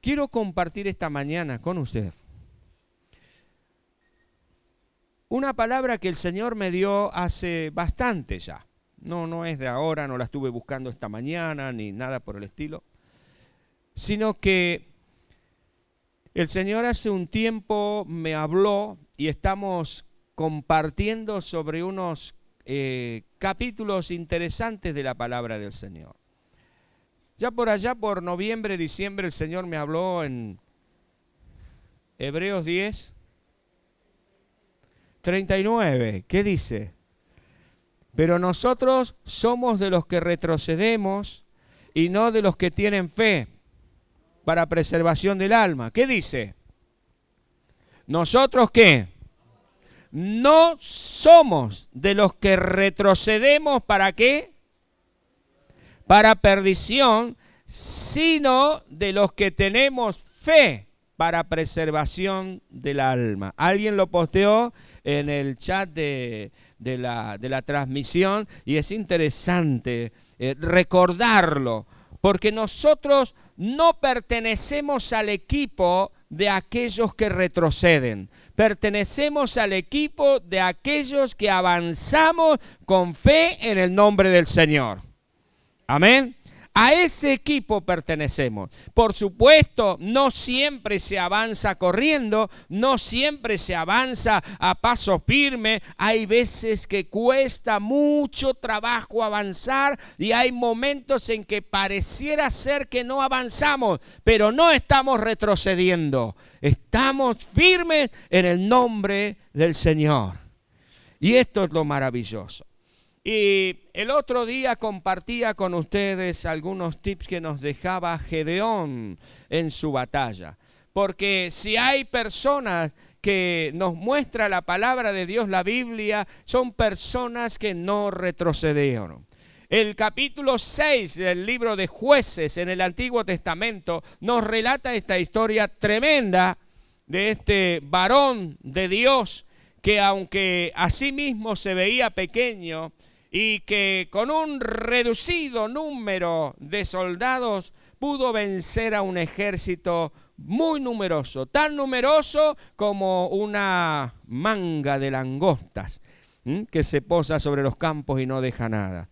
quiero compartir esta mañana con usted una palabra que el Señor me dio hace bastante ya. No, no es de ahora, no la estuve buscando esta mañana ni nada por el estilo, sino que el Señor hace un tiempo me habló y estamos compartiendo sobre unos eh, capítulos interesantes de la palabra del Señor. Ya por allá, por noviembre, diciembre, el Señor me habló en Hebreos 10, 39. ¿Qué dice? Pero nosotros somos de los que retrocedemos y no de los que tienen fe para preservación del alma. ¿Qué dice? ¿Nosotros qué? No somos de los que retrocedemos para qué? Para perdición, sino de los que tenemos fe para preservación del alma. Alguien lo posteó en el chat de, la, transmisión y es interesante eh, recordarlo, porque nosotros no pertenecemos al equipo de aquellos que retroceden. Pertenecemos al equipo de aquellos que avanzamos con fe en el nombre del Señor. Amén. A ese equipo pertenecemos. Por supuesto, no siempre se avanza corriendo, no siempre se avanza a paso firme. Hay veces que cuesta mucho trabajo avanzar y hay momentos en que pareciera ser que no avanzamos, pero no estamos retrocediendo. Estamos firmes en el nombre del Señor. Y esto es lo maravilloso. Y el otro día compartía con ustedes algunos tips que nos dejaba Gedeón en su batalla. Porque si hay personas que nos muestra la palabra de Dios, la Biblia, son personas que no retrocedieron. El capítulo 6 del libro de jueces en el Antiguo Testamento nos relata esta historia tremenda de este varón de Dios que aunque a sí mismo se veía pequeño, y que con un reducido número de soldados pudo vencer a un ejército muy numeroso, tan numeroso como una manga de langostas que se posa sobre los campos y no deja nada.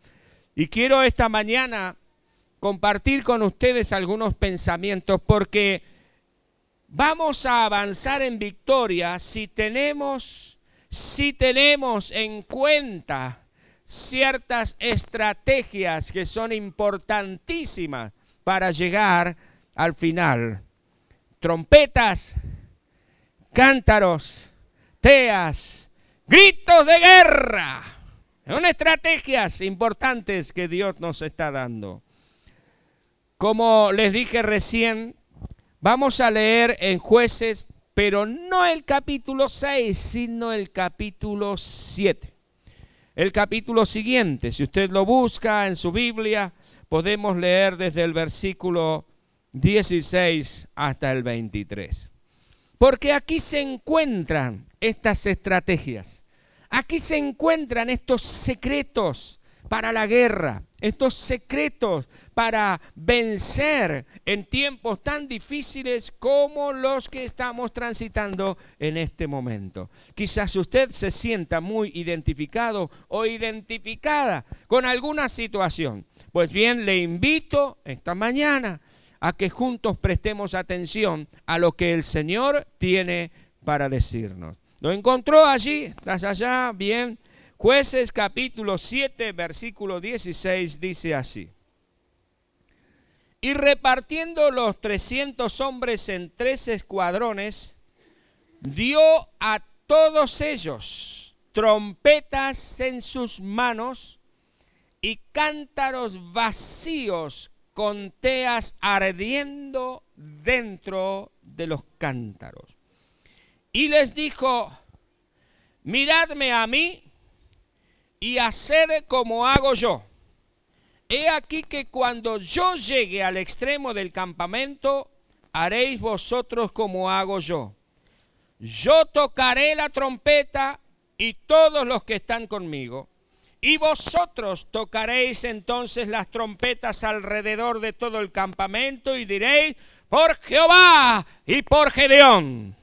Y quiero esta mañana compartir con ustedes algunos pensamientos porque vamos a avanzar en victoria si tenemos si tenemos en cuenta ciertas estrategias que son importantísimas para llegar al final. Trompetas, cántaros, teas, gritos de guerra. Son estrategias importantes que Dios nos está dando. Como les dije recién, vamos a leer en jueces, pero no el capítulo 6, sino el capítulo 7 el capítulo siguiente. Si usted lo busca en su Biblia, podemos leer desde el versículo 16 hasta el 23. Porque aquí se encuentran estas estrategias. Aquí se encuentran estos secretos para la guerra, estos secretos para vencer en tiempos tan difíciles como los que estamos transitando en este momento. Quizás usted se sienta muy identificado o identificada con alguna situación. Pues bien, le invito esta mañana a que juntos prestemos atención a lo que el Señor tiene para decirnos. ¿Lo encontró allí? ¿Estás allá? Bien. Jueces capítulo 7, versículo 16 dice así. Y repartiendo los 300 hombres en tres escuadrones, dio a todos ellos trompetas en sus manos y cántaros vacíos con teas ardiendo dentro de los cántaros. Y les dijo, miradme a mí y hacer como hago yo. He aquí que cuando yo llegue al extremo del campamento, haréis vosotros como hago yo. Yo tocaré la trompeta y todos los que están conmigo, Y vosotros tocaréis entonces las trompetas alrededor de todo el campamento y diréis, por Jehová y por Gedeón.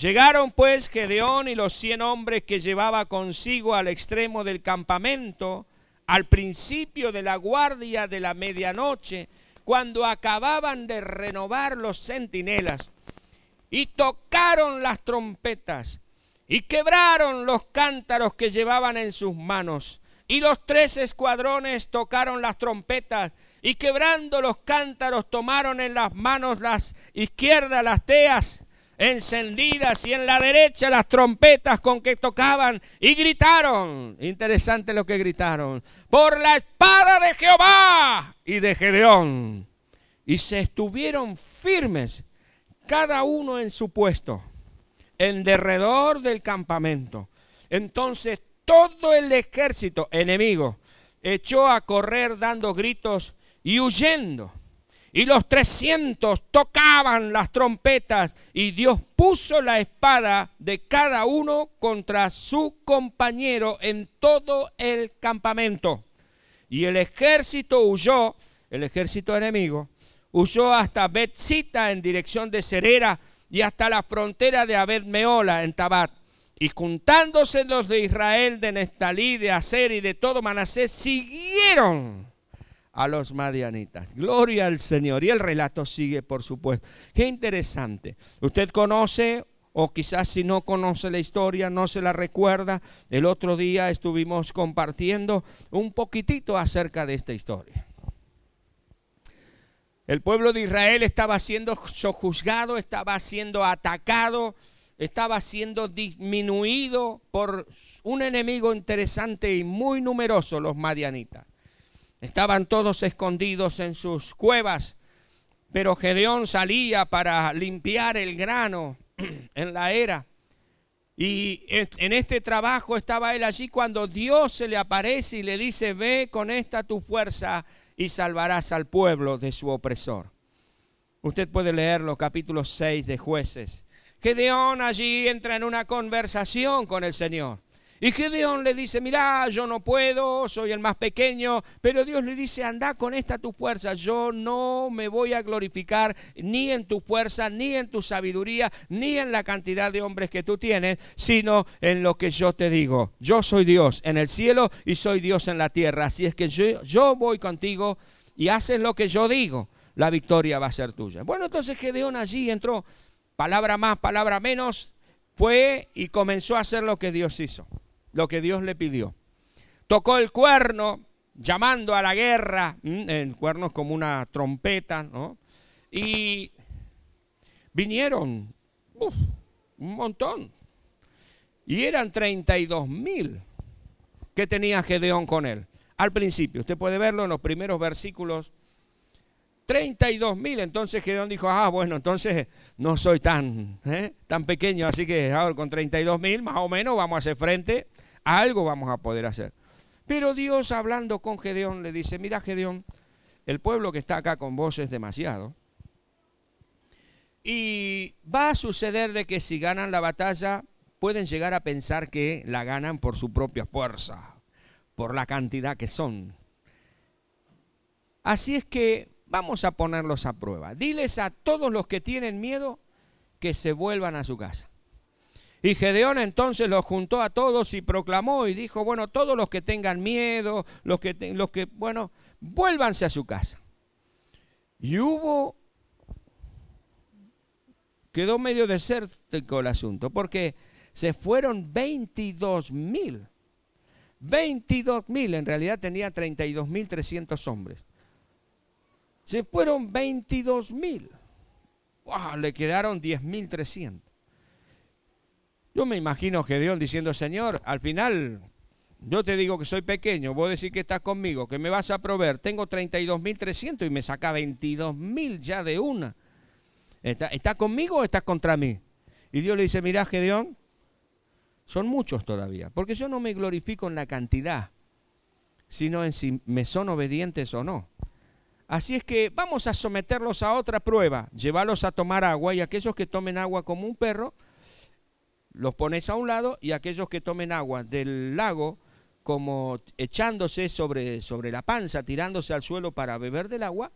Llegaron pues Gedeón y los cien hombres que llevaba consigo al extremo del campamento, al principio de la guardia de la medianoche, cuando acababan de renovar los centinelas, y tocaron las trompetas, y quebraron los cántaros que llevaban en sus manos, y los tres escuadrones tocaron las trompetas, y quebrando los cántaros tomaron en las manos las izquierdas las teas, encendidas y en la derecha las trompetas con que tocaban y gritaron, interesante lo que gritaron, por la espada de Jehová y de Gedeón. Y se estuvieron firmes, cada uno en su puesto, en derredor del campamento. Entonces todo el ejército enemigo echó a correr dando gritos y huyendo. Y los trescientos tocaban las trompetas y Dios puso la espada de cada uno contra su compañero en todo el campamento. Y el ejército huyó, el ejército enemigo, huyó hasta Betzita en dirección de Cerera y hasta la frontera de Abed-Meola en Tabat. Y juntándose los de Israel, de Nestalí, de Aser y de todo Manasés, siguieron a los madianitas. Gloria al Señor. Y el relato sigue, por supuesto. Qué interesante. Usted conoce, o quizás si no conoce la historia, no se la recuerda. El otro día estuvimos compartiendo un poquitito acerca de esta historia. El pueblo de Israel estaba siendo sojuzgado, estaba siendo atacado, estaba siendo disminuido por un enemigo interesante y muy numeroso, los madianitas. Estaban todos escondidos en sus cuevas, pero Gedeón salía para limpiar el grano en la era. Y en este trabajo estaba él allí cuando Dios se le aparece y le dice, ve con esta tu fuerza y salvarás al pueblo de su opresor. Usted puede leer los capítulos 6 de jueces. Gedeón allí entra en una conversación con el Señor. Y Gedeón le dice, mira, yo no puedo, soy el más pequeño, pero Dios le dice, anda con esta tu fuerza, yo no me voy a glorificar ni en tu fuerza, ni en tu sabiduría, ni en la cantidad de hombres que tú tienes, sino en lo que yo te digo. Yo soy Dios en el cielo y soy Dios en la tierra, así es que yo, yo voy contigo y haces lo que yo digo, la victoria va a ser tuya. Bueno, entonces Gedeón allí entró, palabra más, palabra menos, fue y comenzó a hacer lo que Dios hizo lo que Dios le pidió. Tocó el cuerno, llamando a la guerra, el cuerno es como una trompeta, ¿no? Y vinieron un montón. Y eran 32 mil que tenía Gedeón con él. Al principio, usted puede verlo en los primeros versículos 32 mil. Entonces Gedeón dijo, ah, bueno, entonces no soy tan, ¿eh? tan pequeño, así que ahora con 32 mil más o menos vamos a hacer frente algo vamos a poder hacer. Pero Dios hablando con Gedeón le dice, mira Gedeón, el pueblo que está acá con vos es demasiado. Y va a suceder de que si ganan la batalla, pueden llegar a pensar que la ganan por su propia fuerza, por la cantidad que son. Así es que vamos a ponerlos a prueba. Diles a todos los que tienen miedo que se vuelvan a su casa. Y Gedeón entonces los juntó a todos y proclamó y dijo, bueno, todos los que tengan miedo, los que, los que bueno, vuélvanse a su casa. Y hubo, quedó medio desértico el asunto, porque se fueron 22 mil. 22 mil, en realidad tenía 32 mil 300 hombres. Se fueron 22 mil. le quedaron 10 mil 300. Yo me imagino Gedeón diciendo, Señor, al final yo te digo que soy pequeño, vos decís que estás conmigo, que me vas a proveer. Tengo 32.300 y me saca 22.000 ya de una. ¿Está, conmigo o estás contra mí? Y Dios le dice, mira Gedeón, son muchos todavía, porque yo no me glorifico en la cantidad, sino en si me son obedientes o no. Así es que vamos a someterlos a otra prueba, llevarlos a tomar agua y aquellos que tomen agua como un perro, los pones a un lado y aquellos que tomen agua del lago como echándose sobre, sobre la panza, tirándose al suelo para beber del agua,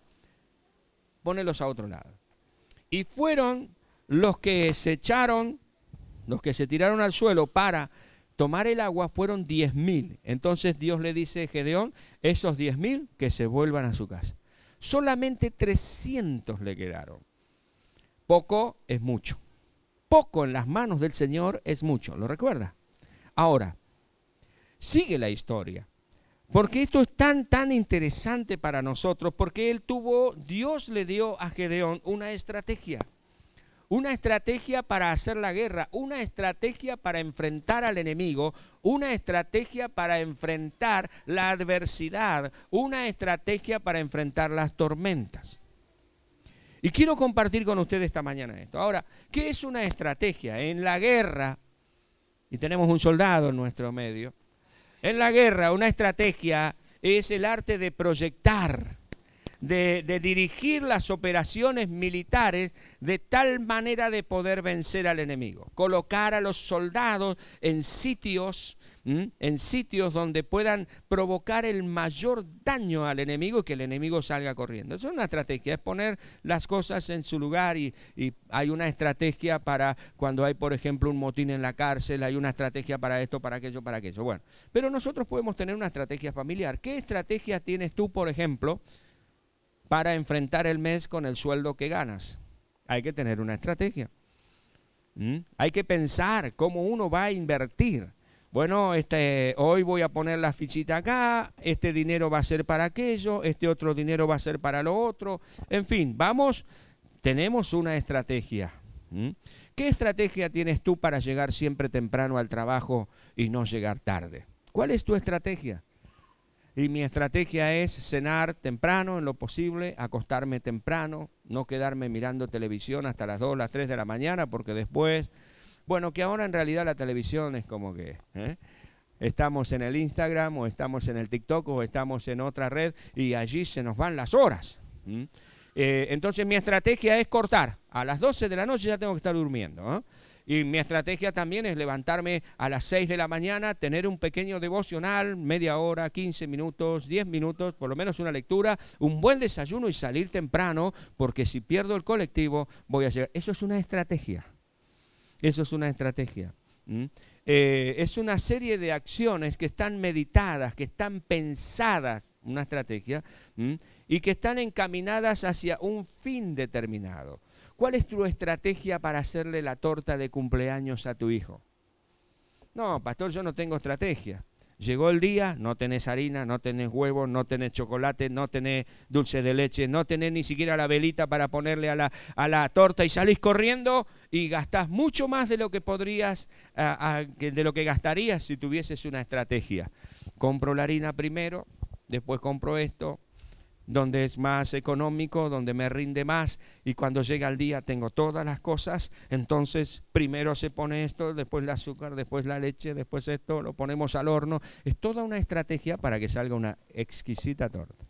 ponelos a otro lado. Y fueron los que se echaron, los que se tiraron al suelo para tomar el agua, fueron diez mil. Entonces Dios le dice a Gedeón, esos diez mil que se vuelvan a su casa. Solamente 300 le quedaron. Poco es mucho. Poco en las manos del Señor es mucho. ¿Lo recuerda? Ahora, sigue la historia. Porque esto es tan, tan interesante para nosotros, porque él tuvo, Dios le dio a Gedeón una estrategia. Una estrategia para hacer la guerra, una estrategia para enfrentar al enemigo, una estrategia para enfrentar la adversidad, una estrategia para enfrentar las tormentas. Y quiero compartir con ustedes esta mañana esto. Ahora, ¿qué es una estrategia? En la guerra, y tenemos un soldado en nuestro medio, en la guerra una estrategia es el arte de proyectar, de, dirigir las operaciones militares de tal manera de poder vencer al enemigo. Colocar a los soldados en sitios en sitios donde puedan provocar el mayor daño al enemigo y que el enemigo salga corriendo. Es una estrategia, es poner las cosas en su lugar y, hay una estrategia para cuando hay, por ejemplo, un motín en la cárcel, hay una estrategia para esto, para aquello, para aquello. Bueno, pero nosotros podemos tener una estrategia familiar. ¿Qué estrategia tienes tú, por ejemplo, para enfrentar el mes con el sueldo que ganas? Hay que tener una estrategia. Hay que pensar cómo uno va a invertir bueno, este, hoy voy a poner la fichita acá, este dinero va a ser para aquello, este otro dinero va a ser para lo otro. En fin, vamos, tenemos una estrategia. ¿Qué estrategia tienes tú para llegar siempre temprano al trabajo y no llegar tarde? ¿Cuál es tu estrategia? Y mi estrategia es cenar temprano en lo posible, acostarme temprano, no quedarme mirando televisión hasta las 2, las 3 de la mañana, porque después bueno, que ahora en realidad la televisión es como que... ¿eh? Estamos en el Instagram o estamos en el TikTok o estamos en otra red y allí se nos van las horas. Eh, entonces mi estrategia es cortar. A las 12 de la noche ya tengo que estar durmiendo. Y mi estrategia también es levantarme a las 6 de la mañana, tener un pequeño devocional, media hora, 15 minutos, 10 minutos, por lo menos una lectura, un buen desayuno y salir temprano, porque si pierdo el colectivo voy a llegar. Eso es una estrategia. Eso es una estrategia. Eh, es una serie de acciones que están meditadas, que están pensadas, una estrategia, y que están encaminadas hacia un fin determinado. ¿Cuál es tu estrategia para hacerle la torta de cumpleaños a tu hijo? No, pastor, yo no tengo estrategia. Llegó el día, no tenés harina, no tenés huevo, no tenés chocolate, no tenés dulce de leche, no tenés ni siquiera la velita para ponerle a la, a la torta y salís corriendo y gastás mucho más de lo que podrías, de lo que gastarías si tuvieses una estrategia. Compro la harina primero, después compro esto, donde es más económico, donde me rinde más y cuando llega el día tengo todas las cosas, entonces primero se pone esto, después el azúcar, después la leche, después esto, lo ponemos al horno. Es toda una estrategia para que salga una exquisita torta.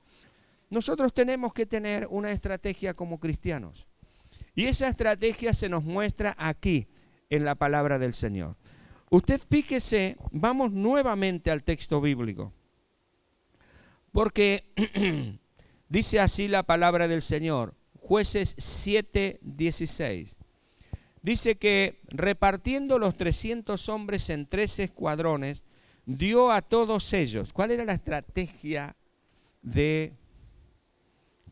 Nosotros tenemos que tener una estrategia como cristianos y esa estrategia se nos muestra aquí en la palabra del Señor. Usted píquese, vamos nuevamente al texto bíblico. Porque Dice así la palabra del Señor, jueces 7, 16. Dice que repartiendo los 300 hombres en tres escuadrones, dio a todos ellos. ¿Cuál era la estrategia de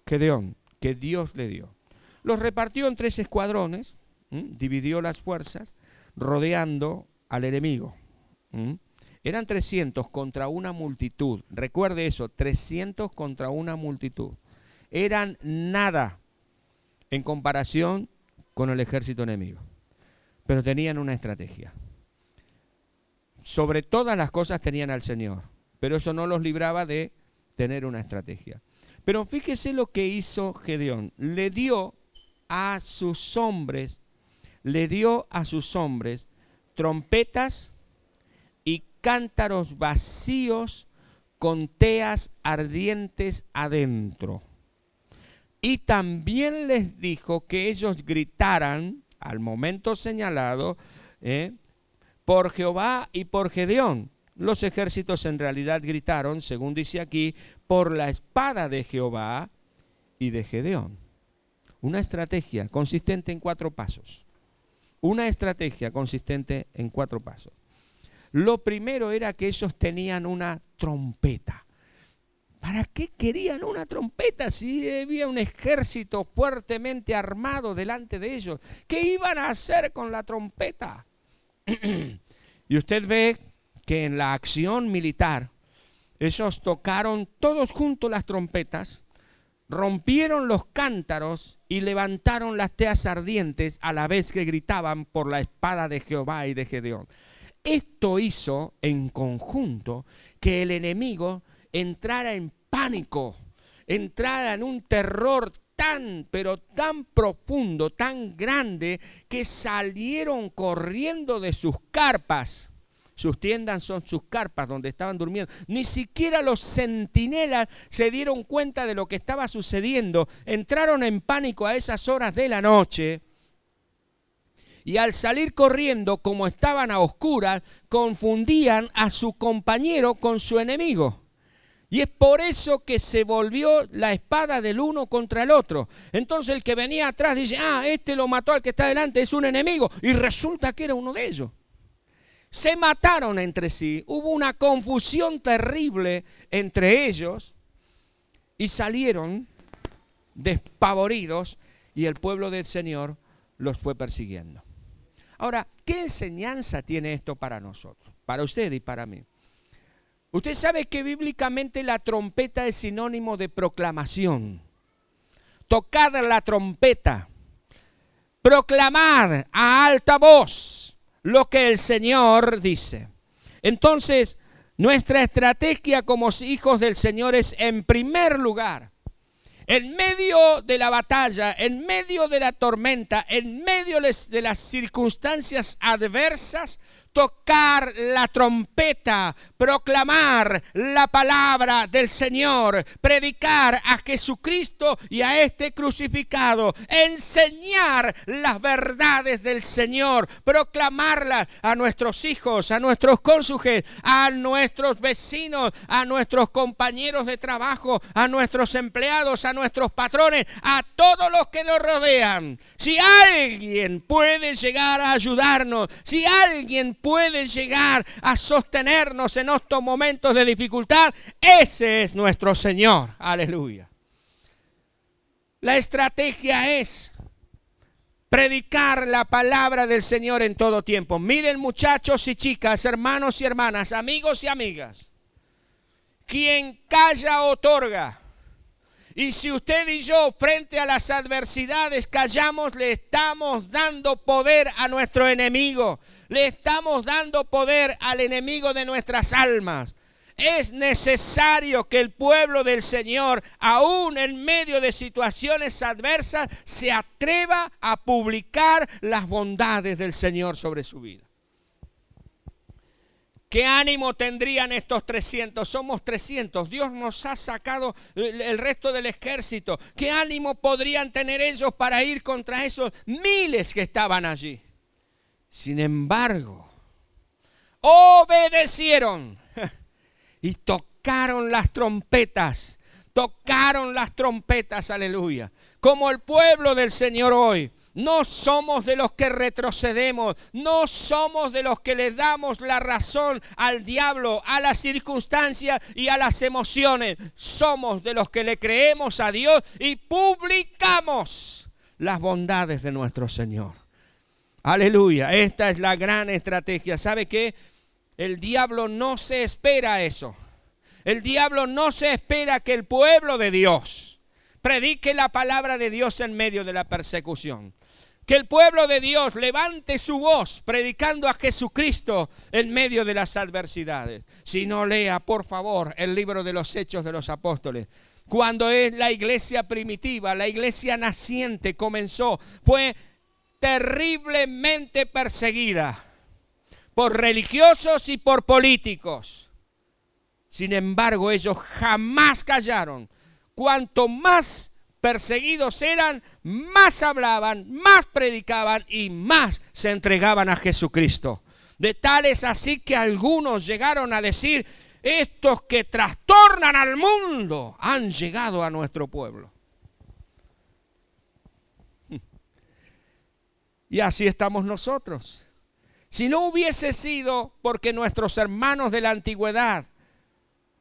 Gedeón? Que Dios le dio. Los repartió en tres escuadrones, dividió las fuerzas, rodeando al enemigo. Eran 300 contra una multitud. Recuerde eso, 300 contra una multitud. Eran nada en comparación con el ejército enemigo. Pero tenían una estrategia. Sobre todas las cosas tenían al Señor. Pero eso no los libraba de tener una estrategia. Pero fíjese lo que hizo Gedeón. Le dio a sus hombres, le dio a sus hombres trompetas, cántaros vacíos con teas ardientes adentro. Y también les dijo que ellos gritaran al momento señalado eh, por Jehová y por Gedeón. los ejércitos en realidad gritaron, según dice aquí, por la espada de Jehová y de Gedeón. Una estrategia consistente en cuatro pasos. Una estrategia consistente en cuatro pasos. Lo primero era que ellos tenían una trompeta. ¿Para qué querían una trompeta si había un ejército fuertemente armado delante de ellos? ¿Qué iban a hacer con la trompeta? y usted ve que en la acción militar ellos tocaron todos juntos las trompetas, rompieron los cántaros y levantaron las teas ardientes a la vez que gritaban por la espada de Jehová y de Gedeón. Esto hizo en conjunto que el enemigo entrara en pánico, entrara en un terror tan, pero tan profundo, tan grande, que salieron corriendo de sus carpas sus tiendas son sus carpas donde estaban durmiendo. Ni siquiera los centinelas se dieron cuenta de lo que estaba sucediendo. Entraron en pánico a esas horas de la noche. Y al salir corriendo, como estaban a oscuras, confundían a su compañero con su enemigo. Y es por eso que se volvió la espada del uno contra el otro. Entonces el que venía atrás dice, ah, este lo mató al que está delante, es un enemigo. Y resulta que era uno de ellos se mataron entre sí, hubo una confusión terrible entre ellos y salieron despavoridos y el pueblo del Señor los fue persiguiendo. Ahora, ¿qué enseñanza tiene esto para nosotros? Para usted y para mí. Usted sabe que bíblicamente la trompeta es sinónimo de proclamación. Tocar la trompeta, proclamar a alta voz lo que el Señor dice. Entonces, nuestra estrategia como hijos del Señor es, en primer lugar, en medio de la batalla, en medio de la tormenta, en medio de las circunstancias adversas, tocar la trompeta, proclamar la palabra del Señor, predicar a Jesucristo y a este crucificado, enseñar las verdades del Señor, proclamarlas a nuestros hijos, a nuestros cónyuges, a nuestros vecinos, a nuestros compañeros de trabajo, a nuestros empleados, a nuestros patrones, a todos los que nos rodean. Si alguien puede llegar a ayudarnos, si alguien puede llegar a sostenernos en estos momentos de dificultad, ese es nuestro Señor. Aleluya. La estrategia es predicar la palabra del Señor en todo tiempo. Miren muchachos y chicas, hermanos y hermanas, amigos y amigas. Quien calla otorga. Y si usted y yo frente a las adversidades callamos, le estamos dando poder a nuestro enemigo. Le estamos dando poder al enemigo de nuestras almas. Es necesario que el pueblo del Señor, aún en medio de situaciones adversas, se atreva a publicar las bondades del Señor sobre su vida. ¿Qué ánimo tendrían estos 300? Somos 300. Dios nos ha sacado el resto del ejército. ¿Qué ánimo podrían tener ellos para ir contra esos miles que estaban allí? Sin embargo, obedecieron y tocaron las trompetas. Tocaron las trompetas, aleluya. Como el pueblo del Señor hoy no somos de los que retrocedemos, no somos de los que le damos la razón al diablo, a las circunstancias y a las emociones. Somos de los que le creemos a Dios y publicamos las bondades de nuestro Señor. Aleluya, esta es la gran estrategia. ¿Sabe qué? El diablo no se espera eso. El diablo no se espera que el pueblo de Dios predique la palabra de Dios en medio de la persecución. Que el pueblo de Dios levante su voz predicando a Jesucristo en medio de las adversidades. Si no lea, por favor, el libro de los Hechos de los Apóstoles. Cuando es la iglesia primitiva, la iglesia naciente comenzó, fue terriblemente perseguida por religiosos y por políticos. Sin embargo, ellos jamás callaron. Cuanto más perseguidos eran, más hablaban, más predicaban y más se entregaban a Jesucristo. De tales así que algunos llegaron a decir, estos que trastornan al mundo han llegado a nuestro pueblo. Y así estamos nosotros. Si no hubiese sido porque nuestros hermanos de la antigüedad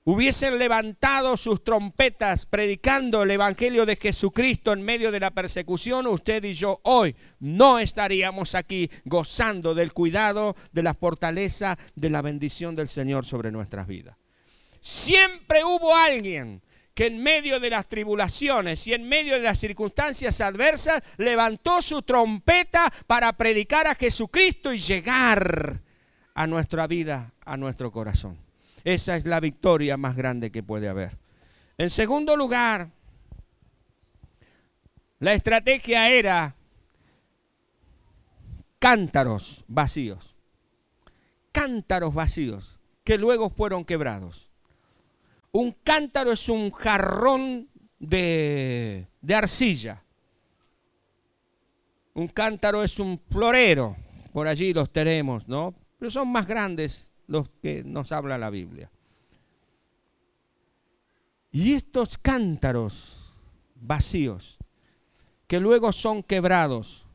hubiesen levantado sus trompetas predicando el Evangelio de Jesucristo en medio de la persecución, usted y yo hoy no estaríamos aquí gozando del cuidado, de la fortaleza, de la bendición del Señor sobre nuestras vidas. Siempre hubo alguien que en medio de las tribulaciones y en medio de las circunstancias adversas levantó su trompeta para predicar a Jesucristo y llegar a nuestra vida, a nuestro corazón. Esa es la victoria más grande que puede haber. En segundo lugar, la estrategia era cántaros vacíos. Cántaros vacíos que luego fueron quebrados. Un cántaro es un jarrón de, de arcilla. Un cántaro es un florero. Por allí los tenemos, ¿no? Pero son más grandes los que nos habla la Biblia. Y estos cántaros vacíos, que luego son quebrados,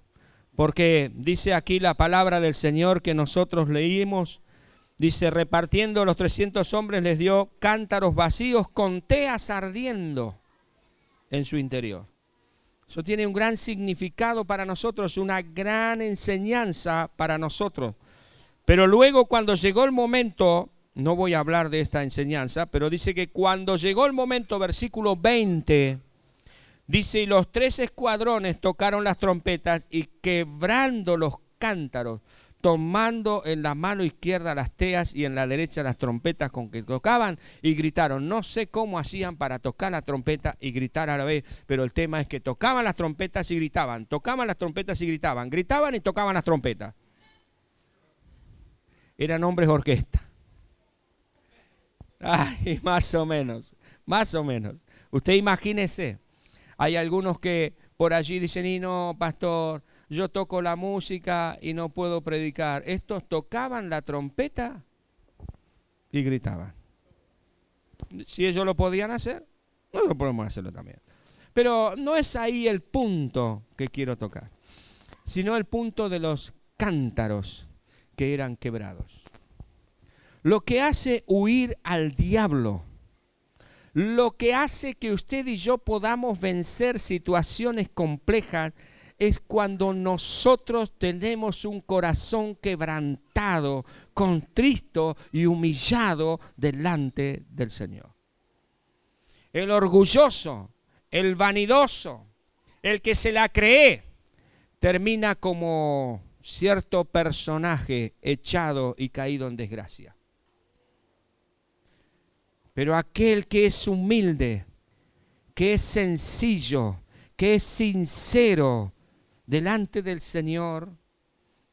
porque dice aquí la palabra del Señor que nosotros leímos, dice, repartiendo los 300 hombres les dio cántaros vacíos con teas ardiendo en su interior. Eso tiene un gran significado para nosotros, una gran enseñanza para nosotros. Pero luego cuando llegó el momento, no voy a hablar de esta enseñanza, pero dice que cuando llegó el momento, versículo 20, dice, y los tres escuadrones tocaron las trompetas y quebrando los cántaros, tomando en la mano izquierda las teas y en la derecha las trompetas con que tocaban y gritaron. No sé cómo hacían para tocar la trompeta y gritar a la vez, pero el tema es que tocaban las trompetas y gritaban, tocaban las trompetas y gritaban, gritaban y tocaban las trompetas eran hombres orquesta. Ay, más o menos, más o menos. Usted imagínese, hay algunos que por allí dicen, y no, pastor, yo toco la música y no puedo predicar. Estos tocaban la trompeta y gritaban. Si ellos lo podían hacer, nosotros podemos hacerlo también. Pero no es ahí el punto que quiero tocar, sino el punto de los cántaros que eran quebrados. Lo que hace huir al diablo, lo que hace que usted y yo podamos vencer situaciones complejas, es cuando nosotros tenemos un corazón quebrantado, contristo y humillado delante del Señor. El orgulloso, el vanidoso, el que se la cree, termina como cierto personaje echado y caído en desgracia. Pero aquel que es humilde, que es sencillo, que es sincero delante del Señor,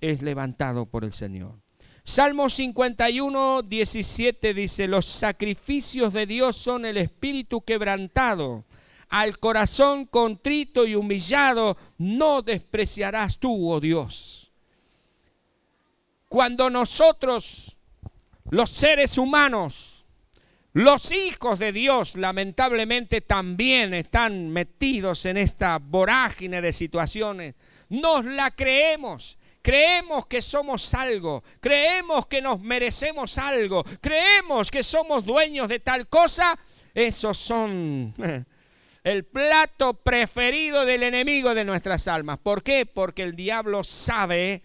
es levantado por el Señor. Salmo 51, 17 dice, los sacrificios de Dios son el espíritu quebrantado. Al corazón contrito y humillado no despreciarás tú, oh Dios. Cuando nosotros, los seres humanos, los hijos de Dios, lamentablemente también están metidos en esta vorágine de situaciones, nos la creemos. Creemos que somos algo, creemos que nos merecemos algo, creemos que somos dueños de tal cosa. Esos son el plato preferido del enemigo de nuestras almas. ¿Por qué? Porque el diablo sabe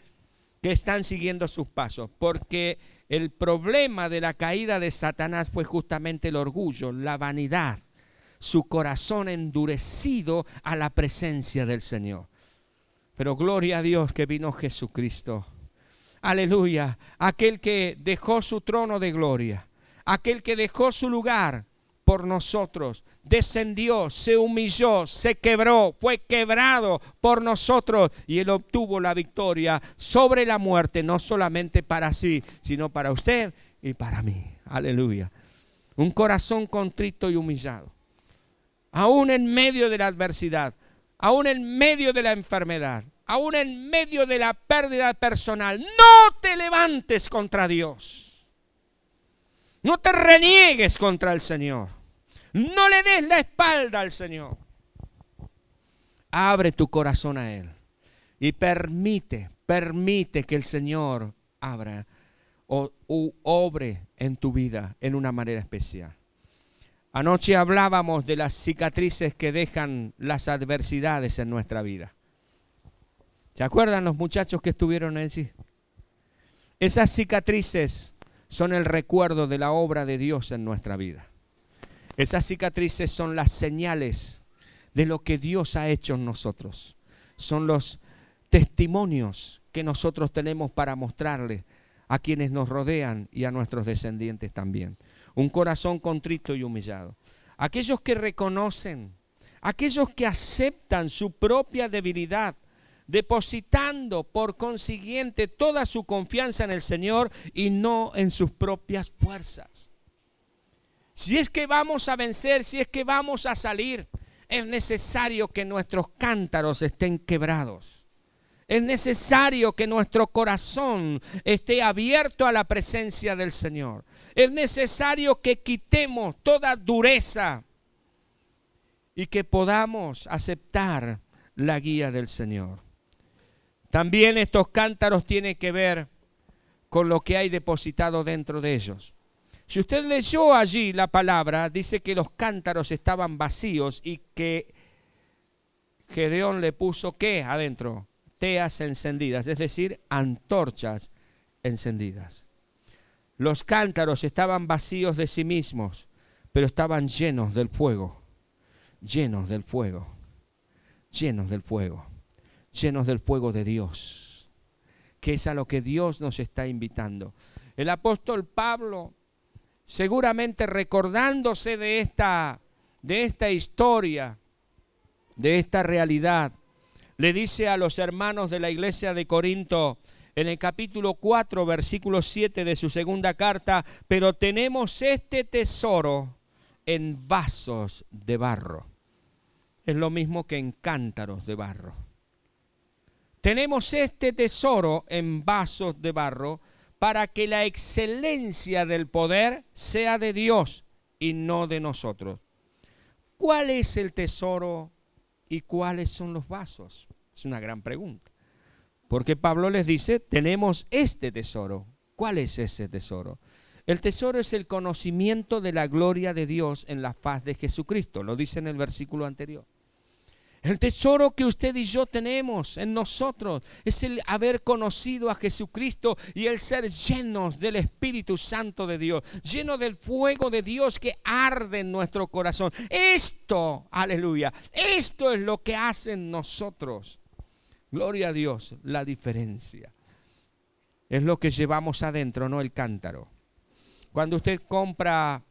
que están siguiendo sus pasos, porque el problema de la caída de Satanás fue justamente el orgullo, la vanidad, su corazón endurecido a la presencia del Señor. Pero gloria a Dios que vino Jesucristo. Aleluya. Aquel que dejó su trono de gloria. Aquel que dejó su lugar por nosotros, descendió, se humilló, se quebró, fue quebrado por nosotros y Él obtuvo la victoria sobre la muerte, no solamente para sí, sino para usted y para mí. Aleluya. Un corazón contrito y humillado. Aún en medio de la adversidad, aún en medio de la enfermedad, aún en medio de la pérdida personal, no te levantes contra Dios. No te reniegues contra el Señor. No le des la espalda al Señor. Abre tu corazón a Él y permite, permite que el Señor abra o obre en tu vida en una manera especial. Anoche hablábamos de las cicatrices que dejan las adversidades en nuestra vida. ¿Se acuerdan los muchachos que estuvieron en sí? Esas cicatrices son el recuerdo de la obra de Dios en nuestra vida. Esas cicatrices son las señales de lo que Dios ha hecho en nosotros. Son los testimonios que nosotros tenemos para mostrarle a quienes nos rodean y a nuestros descendientes también. Un corazón contrito y humillado. Aquellos que reconocen, aquellos que aceptan su propia debilidad, depositando por consiguiente toda su confianza en el Señor y no en sus propias fuerzas. Si es que vamos a vencer, si es que vamos a salir, es necesario que nuestros cántaros estén quebrados. Es necesario que nuestro corazón esté abierto a la presencia del Señor. Es necesario que quitemos toda dureza y que podamos aceptar la guía del Señor. También estos cántaros tienen que ver con lo que hay depositado dentro de ellos. Si usted leyó allí la palabra, dice que los cántaros estaban vacíos y que Gedeón le puso qué adentro? Teas encendidas, es decir, antorchas encendidas. Los cántaros estaban vacíos de sí mismos, pero estaban llenos del fuego, llenos del fuego, llenos del fuego llenos del fuego de Dios, que es a lo que Dios nos está invitando. El apóstol Pablo, seguramente recordándose de esta, de esta historia, de esta realidad, le dice a los hermanos de la iglesia de Corinto, en el capítulo 4, versículo 7 de su segunda carta, pero tenemos este tesoro en vasos de barro. Es lo mismo que en cántaros de barro. Tenemos este tesoro en vasos de barro para que la excelencia del poder sea de Dios y no de nosotros. ¿Cuál es el tesoro y cuáles son los vasos? Es una gran pregunta. Porque Pablo les dice, tenemos este tesoro. ¿Cuál es ese tesoro? El tesoro es el conocimiento de la gloria de Dios en la faz de Jesucristo. Lo dice en el versículo anterior. El tesoro que usted y yo tenemos en nosotros es el haber conocido a Jesucristo y el ser llenos del Espíritu Santo de Dios, lleno del fuego de Dios que arde en nuestro corazón. Esto, aleluya, esto es lo que hace en nosotros. Gloria a Dios, la diferencia. Es lo que llevamos adentro, no el cántaro. Cuando usted compra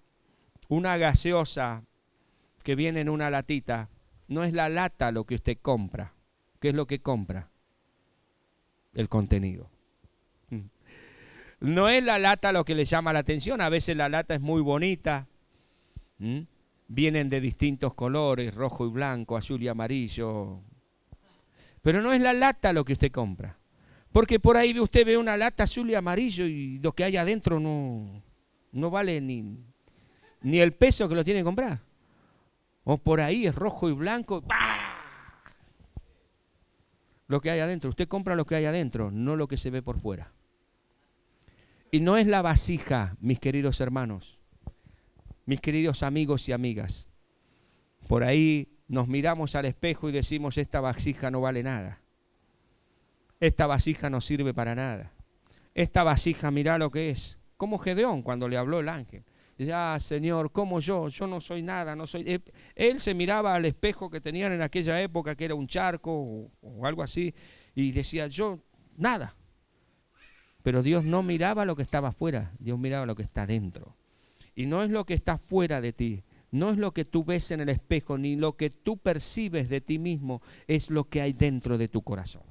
una gaseosa que viene en una latita, no es la lata lo que usted compra. ¿Qué es lo que compra? El contenido. No es la lata lo que le llama la atención. A veces la lata es muy bonita. Vienen de distintos colores, rojo y blanco, azul y amarillo. Pero no es la lata lo que usted compra. Porque por ahí usted ve una lata azul y amarillo y lo que hay adentro no, no vale ni, ni el peso que lo tiene que comprar. O por ahí es rojo y blanco. Lo que hay adentro. Usted compra lo que hay adentro, no lo que se ve por fuera. Y no es la vasija, mis queridos hermanos, mis queridos amigos y amigas. Por ahí nos miramos al espejo y decimos, esta vasija no vale nada. Esta vasija no sirve para nada. Esta vasija, mira lo que es. Como Gedeón cuando le habló el ángel. Dice, ah, Señor, ¿cómo yo? Yo no soy nada, no soy... Él se miraba al espejo que tenían en aquella época, que era un charco o, algo así, y decía, yo, nada. Pero Dios no miraba lo que estaba afuera, Dios miraba lo que está dentro. Y no es lo que está fuera de ti, no es lo que tú ves en el espejo, ni lo que tú percibes de ti mismo, es lo que hay dentro de tu corazón.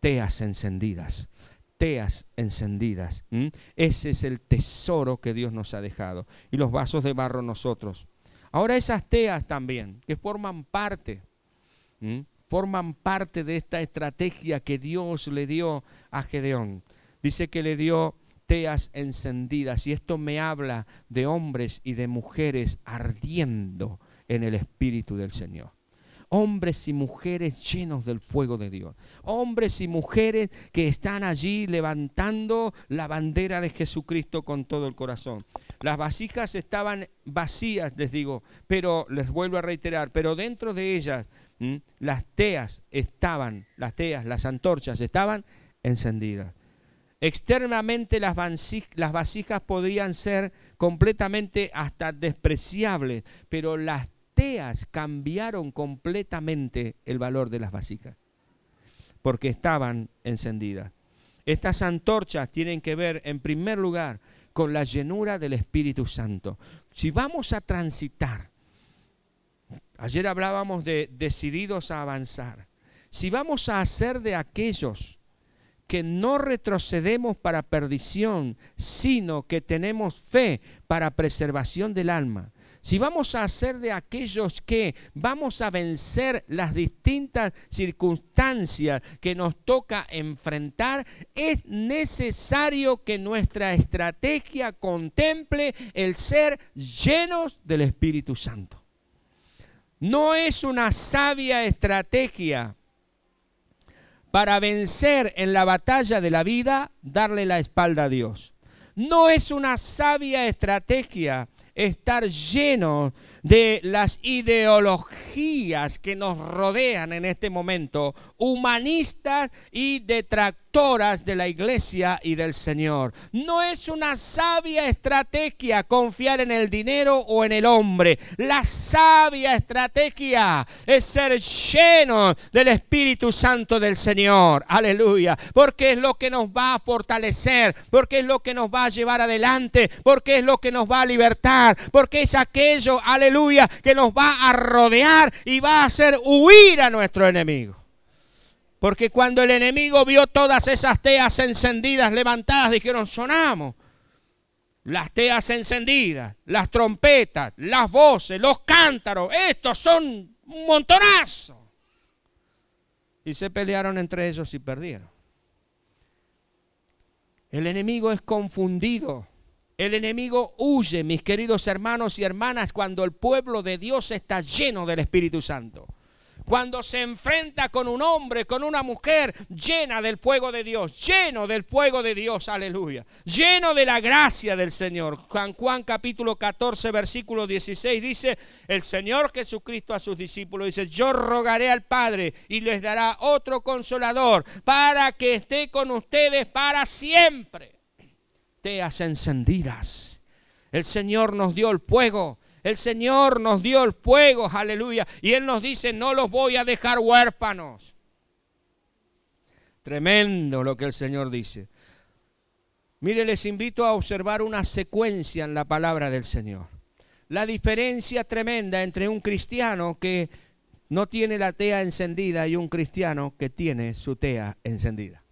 Teas encendidas teas encendidas. Ese es el tesoro que Dios nos ha dejado. Y los vasos de barro nosotros. Ahora esas teas también, que forman parte, forman parte de esta estrategia que Dios le dio a Gedeón. Dice que le dio teas encendidas y esto me habla de hombres y de mujeres ardiendo en el Espíritu del Señor hombres y mujeres llenos del fuego de Dios. Hombres y mujeres que están allí levantando la bandera de Jesucristo con todo el corazón. Las vasijas estaban vacías, les digo, pero les vuelvo a reiterar, pero dentro de ellas las teas estaban, las teas, las antorchas estaban encendidas. Externamente las, vasijas podían ser completamente hasta despreciables, pero las cambiaron completamente el valor de las vasijas, porque estaban encendidas. Estas antorchas tienen que ver, en primer lugar, con la llenura del Espíritu Santo. Si vamos a transitar, ayer hablábamos de decididos a avanzar, si vamos a hacer de aquellos que no retrocedemos para perdición, sino que tenemos fe para preservación del alma, si vamos a ser de aquellos que vamos a vencer las distintas circunstancias que nos toca enfrentar, es necesario que nuestra estrategia contemple el ser llenos del Espíritu Santo. No es una sabia estrategia para vencer en la batalla de la vida darle la espalda a Dios. No es una sabia estrategia estar lleno de las ideologías que nos rodean en este momento, humanistas y detractoras de la iglesia y del Señor. No es una sabia estrategia confiar en el dinero o en el hombre. La sabia estrategia es ser lleno del Espíritu Santo del Señor. Aleluya. Porque es lo que nos va a fortalecer, porque es lo que nos va a llevar adelante, porque es lo que nos va a libertar, porque es aquello, aleluya que nos va a rodear y va a hacer huir a nuestro enemigo. Porque cuando el enemigo vio todas esas teas encendidas, levantadas, dijeron, sonamos. Las teas encendidas, las trompetas, las voces, los cántaros, estos son un montonazo. Y se pelearon entre ellos y perdieron. El enemigo es confundido. El enemigo huye, mis queridos hermanos y hermanas, cuando el pueblo de Dios está lleno del Espíritu Santo. Cuando se enfrenta con un hombre, con una mujer llena del fuego de Dios, lleno del fuego de Dios, aleluya, lleno de la gracia del Señor. Juan Juan capítulo 14, versículo 16 dice, el Señor Jesucristo a sus discípulos dice, yo rogaré al Padre y les dará otro consolador para que esté con ustedes para siempre encendidas. El Señor nos dio el fuego. El Señor nos dio el fuego, aleluya. Y Él nos dice, no los voy a dejar huérfanos. Tremendo lo que el Señor dice. Mire, les invito a observar una secuencia en la palabra del Señor. La diferencia tremenda entre un cristiano que no tiene la tea encendida y un cristiano que tiene su tea encendida,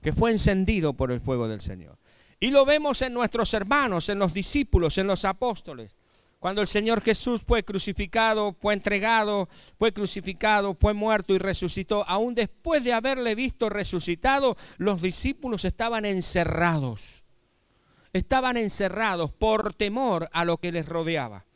que fue encendido por el fuego del Señor. Y lo vemos en nuestros hermanos, en los discípulos, en los apóstoles. Cuando el Señor Jesús fue crucificado, fue entregado, fue crucificado, fue muerto y resucitó, aún después de haberle visto resucitado, los discípulos estaban encerrados. Estaban encerrados por temor a lo que les rodeaba.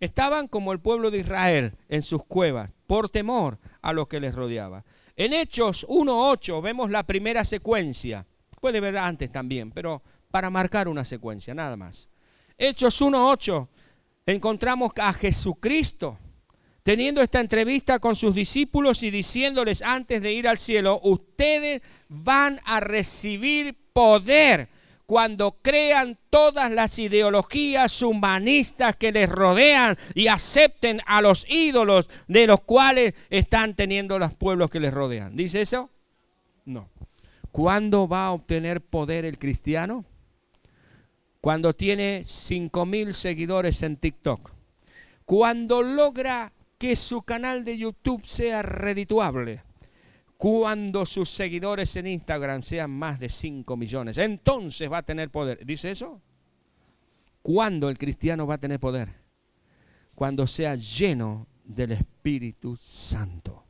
Estaban como el pueblo de Israel en sus cuevas, por temor a lo que les rodeaba. En Hechos 1.8 vemos la primera secuencia. Puede ver antes también, pero para marcar una secuencia, nada más. Hechos 1.8, encontramos a Jesucristo teniendo esta entrevista con sus discípulos y diciéndoles antes de ir al cielo, ustedes van a recibir poder cuando crean todas las ideologías humanistas que les rodean y acepten a los ídolos de los cuales están teniendo los pueblos que les rodean. ¿Dice eso? No. ¿Cuándo va a obtener poder el cristiano? Cuando tiene 5 mil seguidores en TikTok, cuando logra que su canal de YouTube sea redituable, cuando sus seguidores en Instagram sean más de 5 millones, entonces va a tener poder. ¿Dice eso? ¿Cuándo el cristiano va a tener poder? Cuando sea lleno del Espíritu Santo.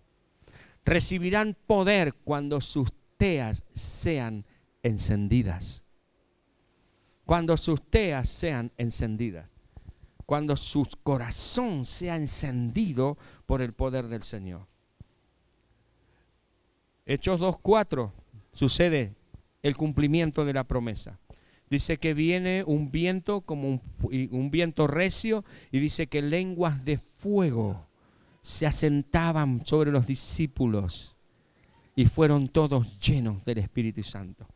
recibirán poder cuando sus teas sean encendidas. Cuando sus teas sean encendidas. Cuando su corazón sea encendido por el poder del Señor. Hechos 2.4 sucede el cumplimiento de la promesa. Dice que viene un viento como un, un, viento recio y dice que lenguas de fuego se asentaban sobre los discípulos y fueron todos llenos del Espíritu Santo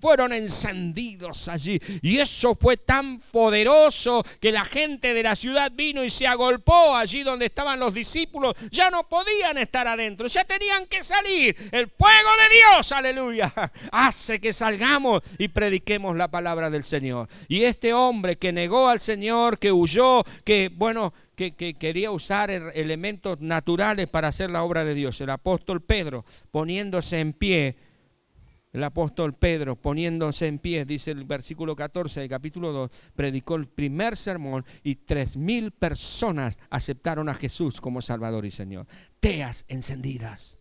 fueron encendidos allí. Y eso fue tan poderoso que la gente de la ciudad vino y se agolpó allí donde estaban los discípulos. Ya no podían estar adentro, ya tenían que salir. El fuego de Dios, aleluya, hace que salgamos y prediquemos la palabra del Señor. Y este hombre que negó al Señor, que huyó, que, bueno, que, que, quería usar elementos naturales para hacer la obra de Dios. El apóstol Pedro, poniéndose en pie, el apóstol Pedro, poniéndose en pie, dice el versículo 14 del capítulo 2, predicó el primer sermón y tres mil personas aceptaron a Jesús como Salvador y Señor. Teas encendidas.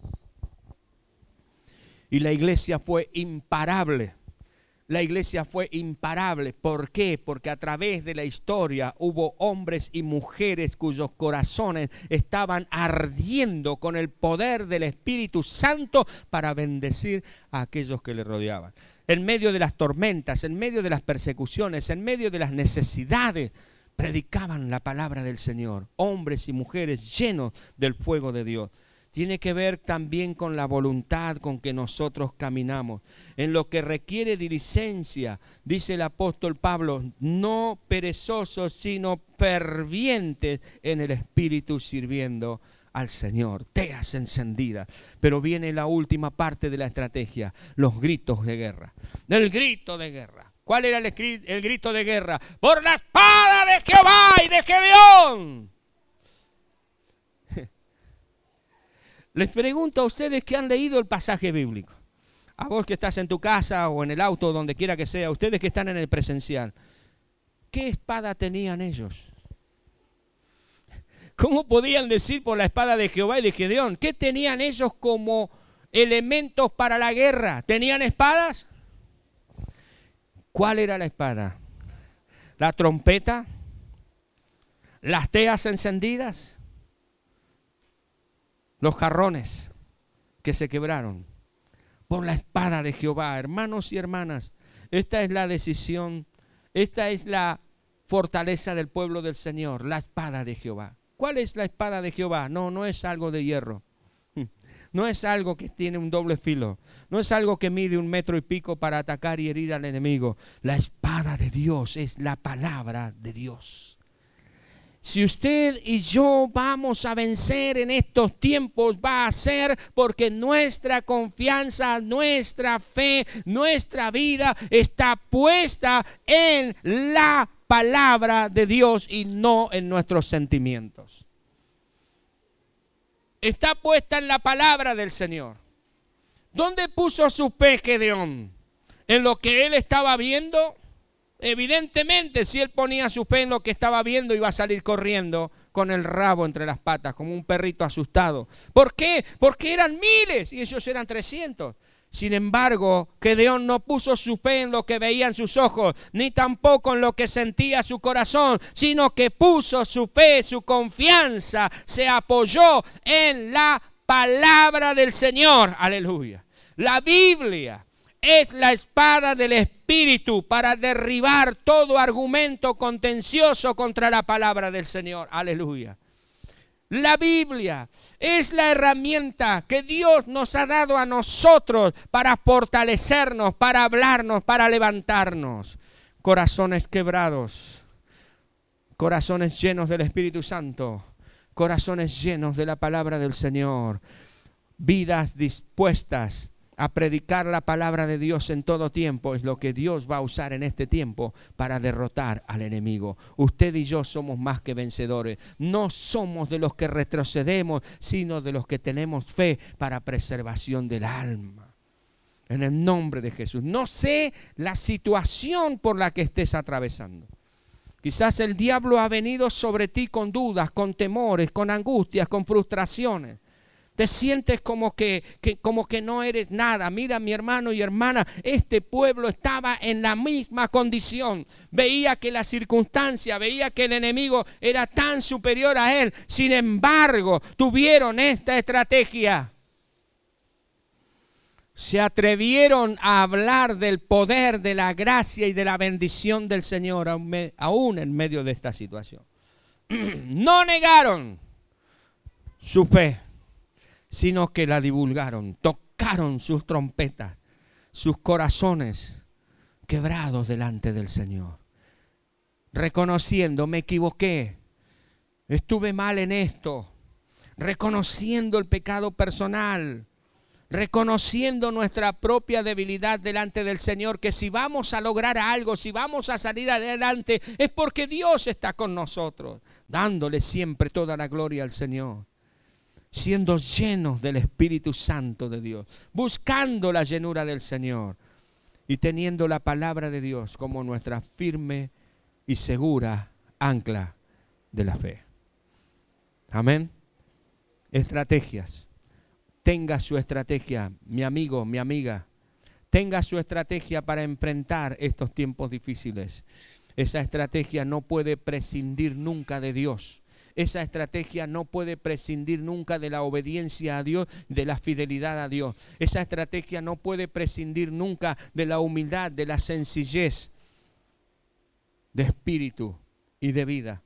Y la iglesia fue imparable la iglesia fue imparable. ¿Por qué? Porque a través de la historia hubo hombres y mujeres cuyos corazones estaban ardiendo con el poder del Espíritu Santo para bendecir a aquellos que le rodeaban. En medio de las tormentas, en medio de las persecuciones, en medio de las necesidades, predicaban la palabra del Señor. Hombres y mujeres llenos del fuego de Dios tiene que ver también con la voluntad con que nosotros caminamos. En lo que requiere diligencia, dice el apóstol Pablo, no perezosos, sino fervientes en el Espíritu sirviendo al Señor, teas encendidas. Pero viene la última parte de la estrategia, los gritos de guerra. El grito de guerra. ¿Cuál era el, el grito de guerra? Por la espada de Jehová y de Gedeón Les pregunto a ustedes que han leído el pasaje bíblico. A vos que estás en tu casa o en el auto, donde quiera que sea, ustedes que están en el presencial. ¿Qué espada tenían ellos? ¿Cómo podían decir por la espada de Jehová y de Gedeón? ¿Qué tenían ellos como elementos para la guerra? ¿Tenían espadas? ¿Cuál era la espada? ¿La trompeta? ¿Las teas encendidas? Los jarrones que se quebraron por la espada de Jehová. Hermanos y hermanas, esta es la decisión, esta es la fortaleza del pueblo del Señor, la espada de Jehová. ¿Cuál es la espada de Jehová? No, no es algo de hierro. No es algo que tiene un doble filo. No es algo que mide un metro y pico para atacar y herir al enemigo. La espada de Dios es la palabra de Dios. Si usted y yo vamos a vencer en estos tiempos, va a ser porque nuestra confianza, nuestra fe, nuestra vida está puesta en la palabra de Dios y no en nuestros sentimientos. Está puesta en la palabra del Señor. ¿Dónde puso su fe Gedeón? ¿En lo que él estaba viendo? Evidentemente, si él ponía su fe en lo que estaba viendo, iba a salir corriendo con el rabo entre las patas, como un perrito asustado. ¿Por qué? Porque eran miles y ellos eran trescientos. Sin embargo, Gedeón no puso su fe en lo que veían sus ojos, ni tampoco en lo que sentía su corazón, sino que puso su fe, su confianza, se apoyó en la palabra del Señor. Aleluya. La Biblia es la espada del Espíritu para derribar todo argumento contencioso contra la palabra del Señor. Aleluya. La Biblia es la herramienta que Dios nos ha dado a nosotros para fortalecernos, para hablarnos, para levantarnos. Corazones quebrados, corazones llenos del Espíritu Santo, corazones llenos de la palabra del Señor, vidas dispuestas a predicar la palabra de Dios en todo tiempo es lo que Dios va a usar en este tiempo para derrotar al enemigo. Usted y yo somos más que vencedores. No somos de los que retrocedemos, sino de los que tenemos fe para preservación del alma. En el nombre de Jesús. No sé la situación por la que estés atravesando. Quizás el diablo ha venido sobre ti con dudas, con temores, con angustias, con frustraciones. Te sientes como que, como que no eres nada. Mira, mi hermano y hermana, este pueblo estaba en la misma condición. Veía que la circunstancia, veía que el enemigo era tan superior a él. Sin embargo, tuvieron esta estrategia. Se atrevieron a hablar del poder, de la gracia y de la bendición del Señor aún en medio de esta situación. No negaron su fe sino que la divulgaron, tocaron sus trompetas, sus corazones quebrados delante del Señor, reconociendo, me equivoqué, estuve mal en esto, reconociendo el pecado personal, reconociendo nuestra propia debilidad delante del Señor, que si vamos a lograr algo, si vamos a salir adelante, es porque Dios está con nosotros, dándole siempre toda la gloria al Señor siendo llenos del Espíritu Santo de Dios, buscando la llenura del Señor y teniendo la palabra de Dios como nuestra firme y segura ancla de la fe. Amén. Estrategias. Tenga su estrategia, mi amigo, mi amiga. Tenga su estrategia para enfrentar estos tiempos difíciles. Esa estrategia no puede prescindir nunca de Dios esa estrategia no puede prescindir nunca de la obediencia a Dios, de la fidelidad a Dios. Esa estrategia no puede prescindir nunca de la humildad, de la sencillez de espíritu y de vida.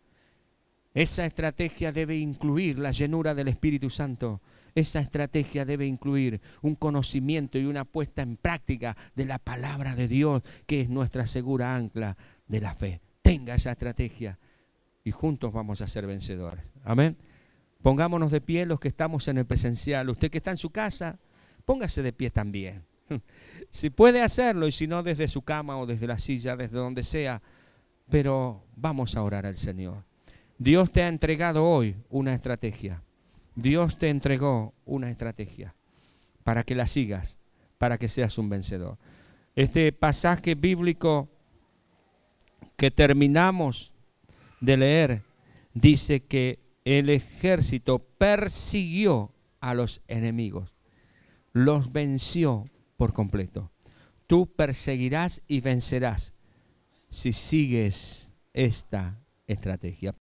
Esa estrategia debe incluir la llenura del Espíritu Santo. Esa estrategia debe incluir un conocimiento y una puesta en práctica de la palabra de Dios, que es nuestra segura ancla de la fe. Tenga esa estrategia y juntos vamos a ser vencedores. Amén. Pongámonos de pie los que estamos en el presencial. Usted que está en su casa, póngase de pie también. Si puede hacerlo y si no desde su cama o desde la silla, desde donde sea, pero vamos a orar al Señor. Dios te ha entregado hoy una estrategia. Dios te entregó una estrategia para que la sigas, para que seas un vencedor. Este pasaje bíblico que terminamos de leer, dice que el ejército persiguió a los enemigos, los venció por completo. Tú perseguirás y vencerás si sigues esta estrategia.